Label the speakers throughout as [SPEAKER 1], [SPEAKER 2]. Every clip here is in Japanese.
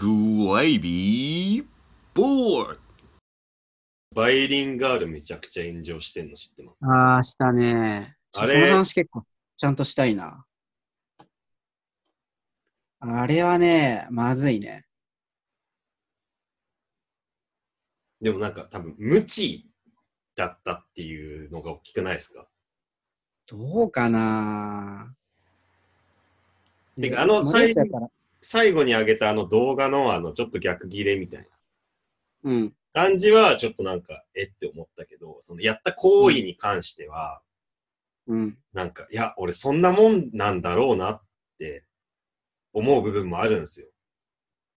[SPEAKER 1] グレイビーボード
[SPEAKER 2] バイリンガールめちゃくちゃ炎上してんの知ってます？
[SPEAKER 3] ああ、したね。
[SPEAKER 2] あれ？
[SPEAKER 3] その話結構ちゃんとしたいな。あれはね、まずいね。
[SPEAKER 2] でもなんか多分無知だったっていうのが大きくないですか？
[SPEAKER 3] どうかな
[SPEAKER 2] てかあの
[SPEAKER 3] マレーシアから
[SPEAKER 2] 最後に上げたあの動画のあのちょっと逆ギレみたいな
[SPEAKER 3] うん。
[SPEAKER 2] 感じはちょっとなんかえって思ったけど、そのやった行為に関しては、
[SPEAKER 3] うん。
[SPEAKER 2] なんかいや俺そんなもんなんだろうなって思う部分もあるんですよ。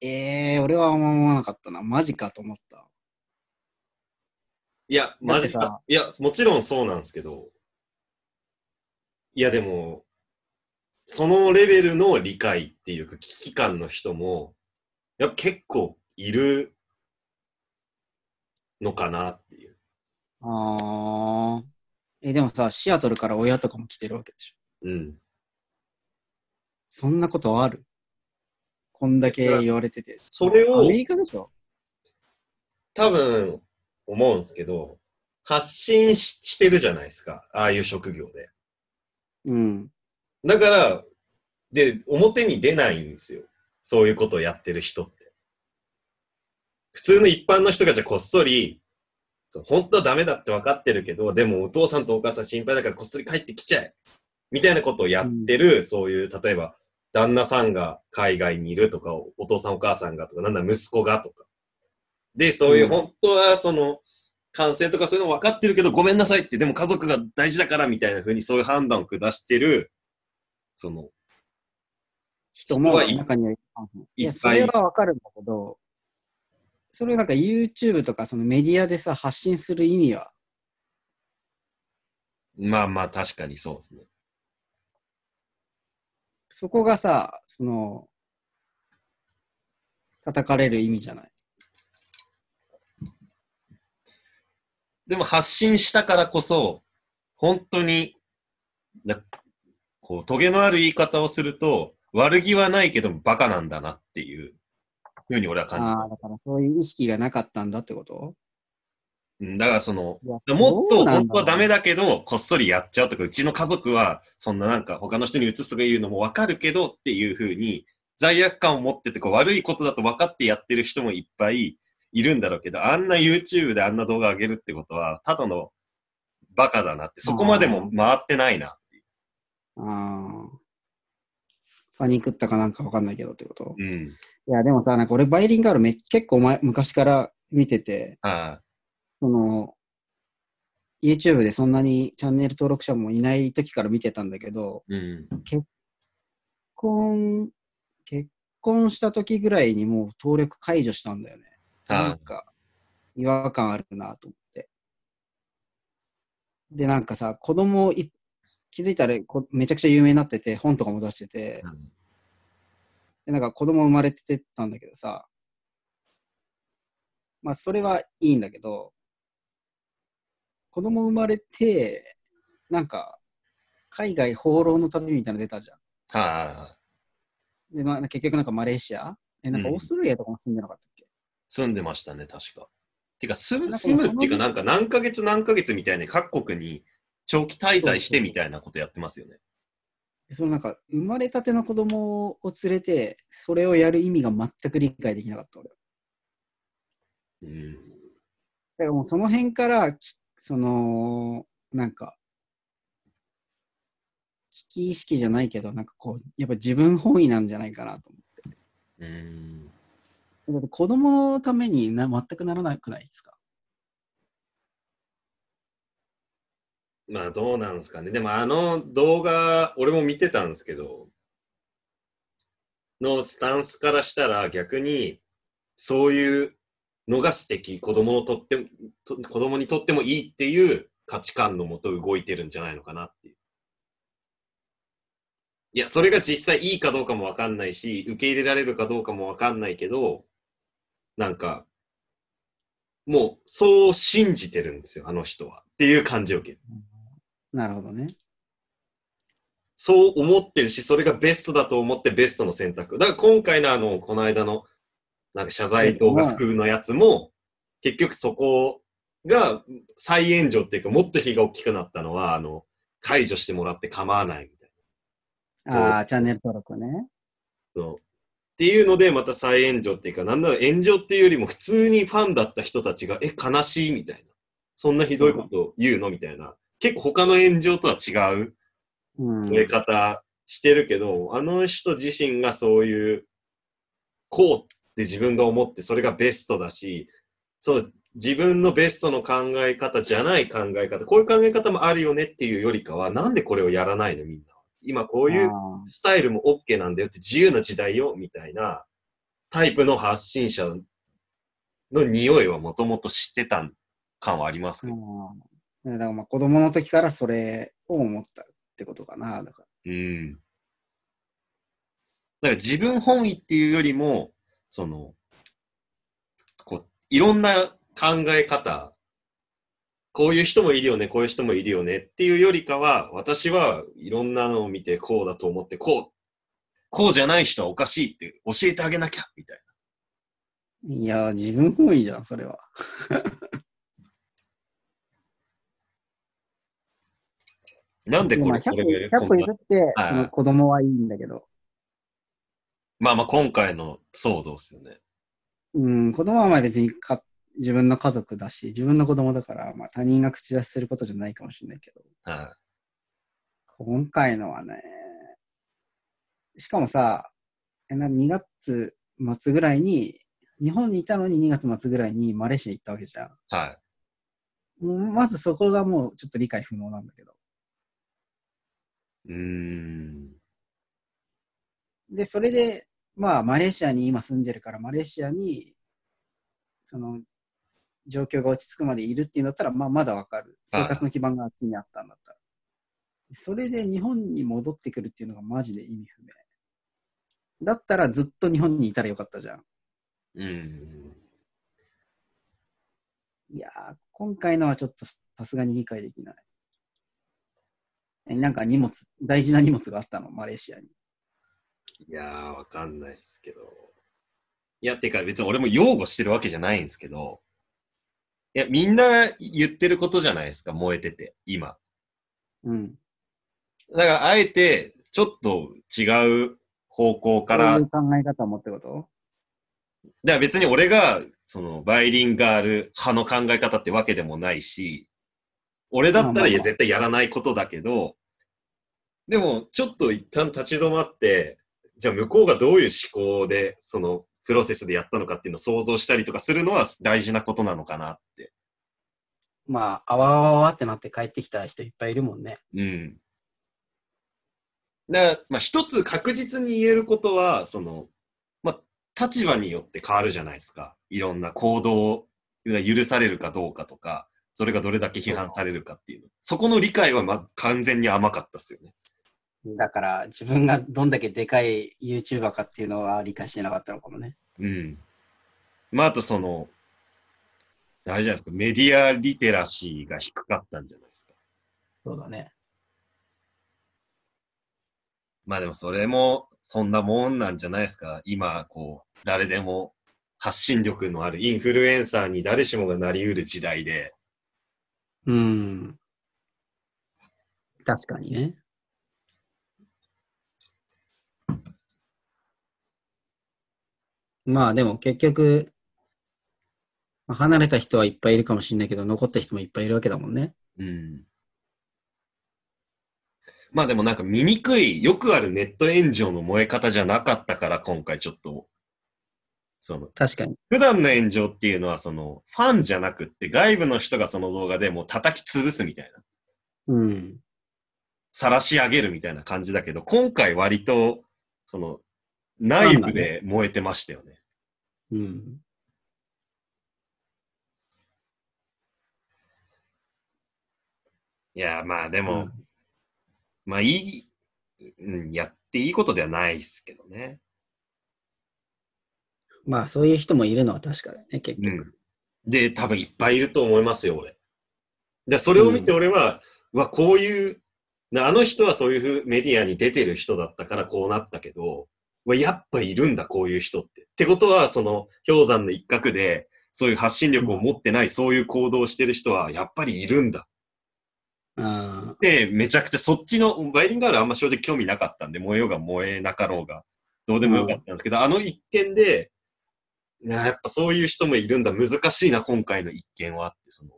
[SPEAKER 3] ええー、俺は思わなかったな。マジかと思った。
[SPEAKER 2] いや、マジか。いや、もちろんそうなんですけど、いや、でも、そのレベルの理解っていうか、危機感の人も、やっぱ結構いるのかなっていう。
[SPEAKER 3] ああ。え、でもさ、シアトルから親とかも来てるわけでしょ。
[SPEAKER 2] うん。
[SPEAKER 3] そんなことある？こんだけ言われてて。
[SPEAKER 2] それを
[SPEAKER 3] アメリカでしょ？
[SPEAKER 2] 多分、思うんですけど、発信ししてるじゃないですか。ああいう職業で。
[SPEAKER 3] うん。
[SPEAKER 2] だから、で、表に出ないんですよ。そういうことをやってる人って。普通の一般の人がじゃあこっそり、本当はダメだって分かってるけど、でもお父さんとお母さん心配だからこっそり帰ってきちゃえ。みたいなことをやってる、そういう、例えば、旦那さんが海外にいるとか、お父さんお母さんがとか、なんだ息子がとか。で、そういう
[SPEAKER 3] うん
[SPEAKER 2] 本当はその、感染とかそういうの分かってるけど、ごめんなさいって、でも家族が大事だからみたいな風にそういう判断を下してる、その、
[SPEAKER 3] 人も
[SPEAKER 2] はい
[SPEAKER 3] 中にはいいや、それはわかるんだけど、それなんか YouTube とかそのメディアでさ、発信する意味は、
[SPEAKER 2] まあまあ確かにそうですね。
[SPEAKER 3] そこがさ、その、叩かれる意味じゃない？
[SPEAKER 2] でも発信したからこそ、本当に、なこう、トゲのある言い方をすると、悪気はないけどバカなんだなっていうふうに俺は感じた。
[SPEAKER 3] ああ、だからそういう意識がなかったんだってこと？
[SPEAKER 2] うんだからその、もっと本当はダメだけど、こっそりやっちゃうとか、うちの家族は、そんななんか他の人に移すとかいうのもわかるけどっていうふうに、罪悪感を持っててこう悪いことだと分かってやってる人もいっぱいいるんだろうけど、あんな YouTube であんな動画上げるってことは、ただのバカだなって、そこまでも回ってないな。っ
[SPEAKER 3] ああ。パニックったかなんかわかんないけどってこと？
[SPEAKER 2] う。うん。
[SPEAKER 3] いや、でもさ、なんか俺バイリンガールめ結構前昔から見てて、
[SPEAKER 2] は
[SPEAKER 3] その、YouTube でそんなにチャンネル登録者もいない時から見てたんだけど、
[SPEAKER 2] い。うん。
[SPEAKER 3] 結婚、結婚した時ぐらいにもう登録解除したんだよね。な
[SPEAKER 2] は
[SPEAKER 3] んか、違和感あるなと思って。で、なんかさ、子供い気づいたらこめちゃくちゃ有名になってて、本とかも出してて、で、なんか子供生まれてたんだけどさ、まあそれはいいんだけど、子供生まれて、なんか、海外放浪の旅みたいなの出たじゃん。
[SPEAKER 2] い。は
[SPEAKER 3] で、まあ、結局なんかマレーシア？え、なんか
[SPEAKER 2] うん
[SPEAKER 3] オーストラリアとかも住んでなかったっけ、
[SPEAKER 2] い。住んでましたね、確か。てか、住む、住むっていうか、なんか何ヶ月何ヶ月みたいに各国に長期滞在してみたいなことやってますよね。
[SPEAKER 3] そのなんか、生まれたての子供を連れて、それをやる意味が全く理解できなかった、俺。だ
[SPEAKER 2] うん。
[SPEAKER 3] からもうその辺から、きその、なんか、危機意識じゃないけど、なんかこう、やっぱ自分本位なんじゃないかなと思って。
[SPEAKER 2] うん。
[SPEAKER 3] だって子供のためにな全くならなくないですか？
[SPEAKER 2] まあどうなんですかね。でもあの動画、俺も見てたんですけど、のスタンスからしたら逆に、そういうのが素敵、子供のとっても、子供にとってもいいっていう価値観のもと動いてるんじゃないのかなっていう。いや、それが実際いいかどうかもわかんないし、受け入れられるかどうかもわかんないけど、なんか、もうそう信じてるんですよ、あの人は。っていう感じを受ける。
[SPEAKER 3] なるほどね。
[SPEAKER 2] そう思ってるし、それがベストだと思ってベストの選択。だから今回のあの、この間のなんか謝罪動画風のやつも、結局そこが再炎上っていうか、もっと火が大きくなったのは、あの、解除してもらって構わないみたい
[SPEAKER 3] ああ、チャンネル登録ね。
[SPEAKER 2] な。そうっていうので、また再炎上っていうか、なんだろう、炎上っていうよりも、普通にファンだった人たちが、え、悲しいみたいな。そんなひどいことを言うのみたいな。結構他の炎上とは違う
[SPEAKER 3] うん。
[SPEAKER 2] 増え方してるけど、あの人自身がそういう、こうって自分が思って、それがベストだし、そう、自分のベストの考え方じゃない考え方、こういう考え方もあるよねっていうよりかは、なんでこれをやらないのみんな。今こういう
[SPEAKER 3] あ
[SPEAKER 2] スタイルも OK なんだよって自由な時代よみたいなタイプの発信者の匂いはもともと知ってた感はあります
[SPEAKER 3] ー
[SPEAKER 2] けど。
[SPEAKER 3] だからまあ子供の時からそれを思ったってことかな。だから
[SPEAKER 2] うん。だから自分本位っていうよりも、その、こう、いろんな考え方、こういう人もいるよね、こういう人もいるよねっていうよりかは、私はいろんなのを見てこうだと思って、こう、こうじゃない人はおかしいって教えてあげなきゃ、みたい
[SPEAKER 3] いや、自分本位じゃん、それは。
[SPEAKER 2] な。なんでこ
[SPEAKER 3] まあ
[SPEAKER 2] れ、こ
[SPEAKER 3] 100
[SPEAKER 2] れ
[SPEAKER 3] 歩100歩譲って、
[SPEAKER 2] はい
[SPEAKER 3] 子供はいいんだけど、
[SPEAKER 2] まあまあ今回の騒動ですよね。
[SPEAKER 3] うん、子供はまあ別にか自分の家族だし、自分の子供だから、まあ他人が口出しすることじゃないかもしれないけど、
[SPEAKER 2] は
[SPEAKER 3] 今回のはね、しかもさ、えな2月末ぐらいに、日本にいたのに2月末ぐらいにマレーシア行ったわけじゃん。
[SPEAKER 2] い。はい。
[SPEAKER 3] まずそこがもうちょっと理解不能なんだけど。
[SPEAKER 2] うーん。
[SPEAKER 3] で、それで、まあ、マレーシアに今住んでるから、マレーシアに、その、状況が落ち着くまでいるっていうんだったら、まあ、まだわかる。生活の基盤があっちにあったんだったら。それで日本に戻ってくるっていうのがマジで意味不明。だったらずっと日本にいたらよかったじゃん。
[SPEAKER 2] うん。
[SPEAKER 3] いやー、今回のはちょっとさすがに理解できない。えなんか荷物、大事な荷物があったの、マレーシアに。
[SPEAKER 2] いやー、わかんないですけど。いや、てか別に俺も擁護してるわけじゃないんですけど、いや、みんな言ってることじゃないですか、燃えてて、今。
[SPEAKER 3] うん。
[SPEAKER 2] だから、あえて、ちょっと違う方向から、だか
[SPEAKER 3] そういう考え方を持ってこと？
[SPEAKER 2] ら別に俺が、その、バイリンガール派の考え方ってわけでもないし、俺だったら、いや、絶対やらないことだけど、でも、ちょっと一旦立ち止まって、じゃあ向こうがどういう思考で、その、プロセスでやったのかっていうのを想像したりとかするのは大事なことなのかなって。
[SPEAKER 3] まあ、あわあわあわってなって帰ってきた人いっぱいいるもんね。
[SPEAKER 2] うん。だから、まあ、一つ確実に言えることは、その、まあ、立場によって変わるじゃないですか。いろんな行動が許されるかどうかとか、それがどれだけ批判されるかっていうの。そこの理解は、まあ、完全に甘かったっすよね。
[SPEAKER 3] だから、自分がどんだけでかい YouTuber かっていうのは理解してなかったのかもね。
[SPEAKER 2] うん。まあ、あとその、あれじゃないですか、メディアリテラシーが低かったんじゃないですか。
[SPEAKER 3] そうだね。
[SPEAKER 2] まあでもそれも、そんなもんなんじゃないですか。今、こう、誰でも発信力のあるインフルエンサーに誰しもがなりうる時代で、
[SPEAKER 3] うん。確かにね。まあでも結局、離れた人はいっぱいいるかもしれないけど、残った人もいっぱいいるわけだもんね。
[SPEAKER 2] うん。まあでもなんか見にくい、よくあるネット炎上の燃え方じゃなかったから、今回ちょっと、その、
[SPEAKER 3] 確かに。
[SPEAKER 2] 普段の炎上っていうのは、その、ファンじゃなくって、外部の人がその動画でもう叩き潰すみたいな。
[SPEAKER 3] うん。
[SPEAKER 2] 晒し上げるみたいな感じだけど、今回割と、その、内部で燃えてましたよね。
[SPEAKER 3] うん。
[SPEAKER 2] いや、まあで
[SPEAKER 3] で
[SPEAKER 2] も、まあいい、うん、やっていいことではないですけどね。
[SPEAKER 3] まあそういう人もいるのは確かだよね、結局。
[SPEAKER 2] うん。で、多分いっぱいいると思いますよ、俺。で、それを見て俺は、うわ、こういう、なあの人はそういうふうメディアに出てる人だったからこうなったけど、わやっぱいるんだ、こういう人って。ってことは、その、氷山の一角で、そういう発信力を持ってない、そういう行動をしてる人は、やっぱりいるんだ。
[SPEAKER 3] あ
[SPEAKER 2] で、めちゃくちゃそっちの、バイリンガールあんま正直興味なかったんで、燃えようが燃えなかろうが、どうでもよかったんですけど、あの一件で、いややっぱそういう人もいるんだ、難しいな、今回の一件はって、その、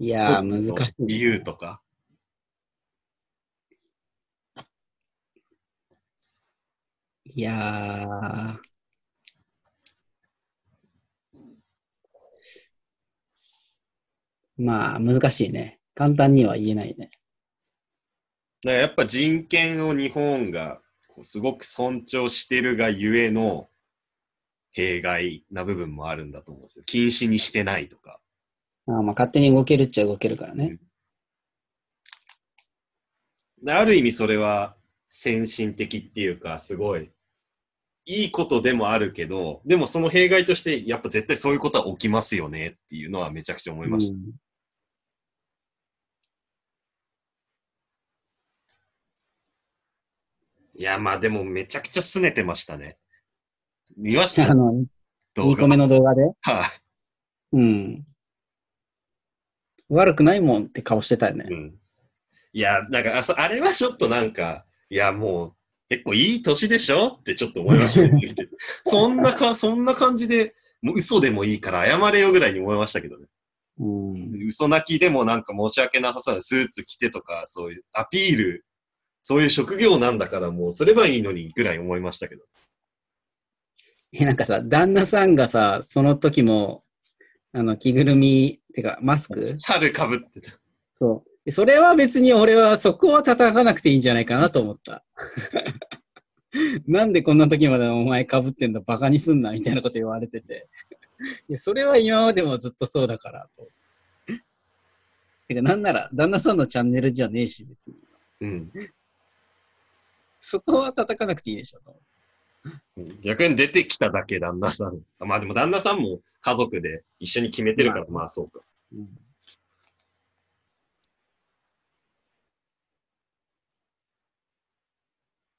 [SPEAKER 3] いやー、難しい。
[SPEAKER 2] 理由とか。
[SPEAKER 3] いやー。まあ、難しいね。簡単には言えないね。
[SPEAKER 2] だからやっぱ人権を日本がすごく尊重してるがゆえの弊害な部分もあるんだと思うんですよ。禁止にしてないとか。
[SPEAKER 3] あーまあ、勝手に動けるっちゃ動けるからね。
[SPEAKER 2] である意味それは先進的っていうか、すごいいいことでもあるけど、でもその弊害としてやっぱ絶対そういうことは起きますよねっていうのはめちゃくちゃ思いました。
[SPEAKER 3] うん
[SPEAKER 2] いや、まあでもめちゃくちゃ拗ねてましたね。見ました
[SPEAKER 3] あの、2
[SPEAKER 2] 動画
[SPEAKER 3] 個目の動画で。
[SPEAKER 2] はい。
[SPEAKER 3] うん。悪くないもんって顔してたよね
[SPEAKER 2] う。ん。いや、なんかあそ、あれはちょっとなんか、いや、もう、結構いい年でしょってちょっと思いましたね そんなか、そんな感じで、もう嘘でもいいから謝れよぐらいに思いましたけどね。
[SPEAKER 3] うん。
[SPEAKER 2] 嘘泣きでもなんか申し訳なさそうなスーツ着てとか、そういうアピール、そういう職業なんだからもうすればいいのにぐらい思いましたけど。
[SPEAKER 3] え、なんかさ、旦那さんがさ、その時も、あの、着ぐるみ、てか、マスク？
[SPEAKER 2] 猿かぶってた。
[SPEAKER 3] そう。それは別に俺はそこは叩かなくていいんじゃないかなと思った。なんでこんな時までお前被ってんだバカにすんなみたいなこと言われてて。いや、それは今までもずっとそうだからと。てか、なんなら旦那さんのチャンネルじゃねえし、別に。
[SPEAKER 2] うん。
[SPEAKER 3] そこは叩かなくていいでしょと。
[SPEAKER 2] 逆に出てきただけ旦那さん。あまあでも旦那さんも家族で一緒に決めてるから、まあそうか。
[SPEAKER 3] うん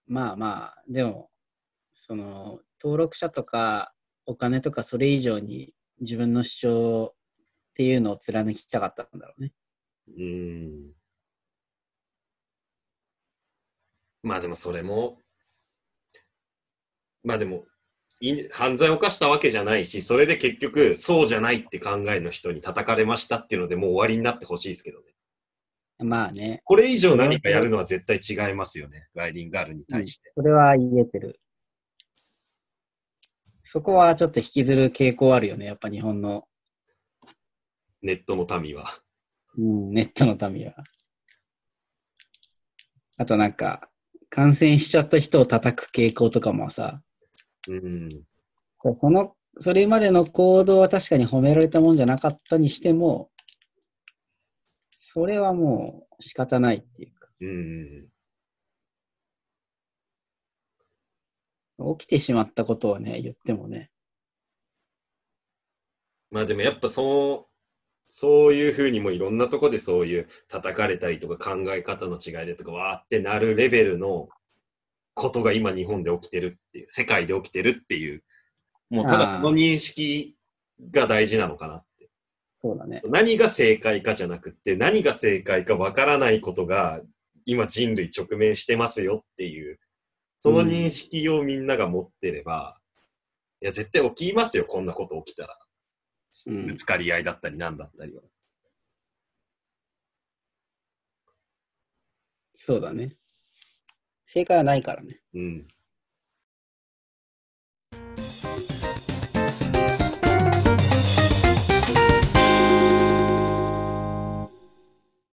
[SPEAKER 3] まあまあ、でも、その、登録者とかお金とかそれ以上に自分の主張っていうのを貫きたかったんだろうね。
[SPEAKER 2] うーん。まあでもそれも、まあでも、犯罪を犯したわけじゃないし、それで結局、そうじゃないって考えの人に叩かれましたっていうので、もう終わりになってほしいですけどね。
[SPEAKER 3] まあね、
[SPEAKER 2] これ以上何かやるのは絶対違いますよね。ガイリンガールに対して。
[SPEAKER 3] それは言えてる。そこはちょっと引きずる傾向あるよね、やっぱ日本の、
[SPEAKER 2] ネットの民は。
[SPEAKER 3] うん、ネットの民は。あとなんか、感染しちゃった人を叩く傾向とかもさ、
[SPEAKER 2] うん。
[SPEAKER 3] そうその、それまでの行動は確かに褒められたもんじゃなかったにしても、それはもう仕方ないっていうか、
[SPEAKER 2] うん。
[SPEAKER 3] 起きてしまったことをね、言ってもね、
[SPEAKER 2] まあでもやっぱそう、そういうふうにもいろんなとこでそういう叩かれたりとか考え方の違いでとかわーってなるレベルのことが今日本で起きてるっていう、世界で起きてるっていう、もうただこの認識が大事なのかなって。
[SPEAKER 3] そうだね。
[SPEAKER 2] 何が正解かじゃなくって何が正解かわからないことが今人類直面してますよっていう、その認識をみんなが持ってれば、いや絶対起きますよ、こんなこと起きたら。
[SPEAKER 3] うん
[SPEAKER 2] ぶつかり合いだったりなんだったりは。
[SPEAKER 3] そうだね。正解はないからね。
[SPEAKER 2] うん。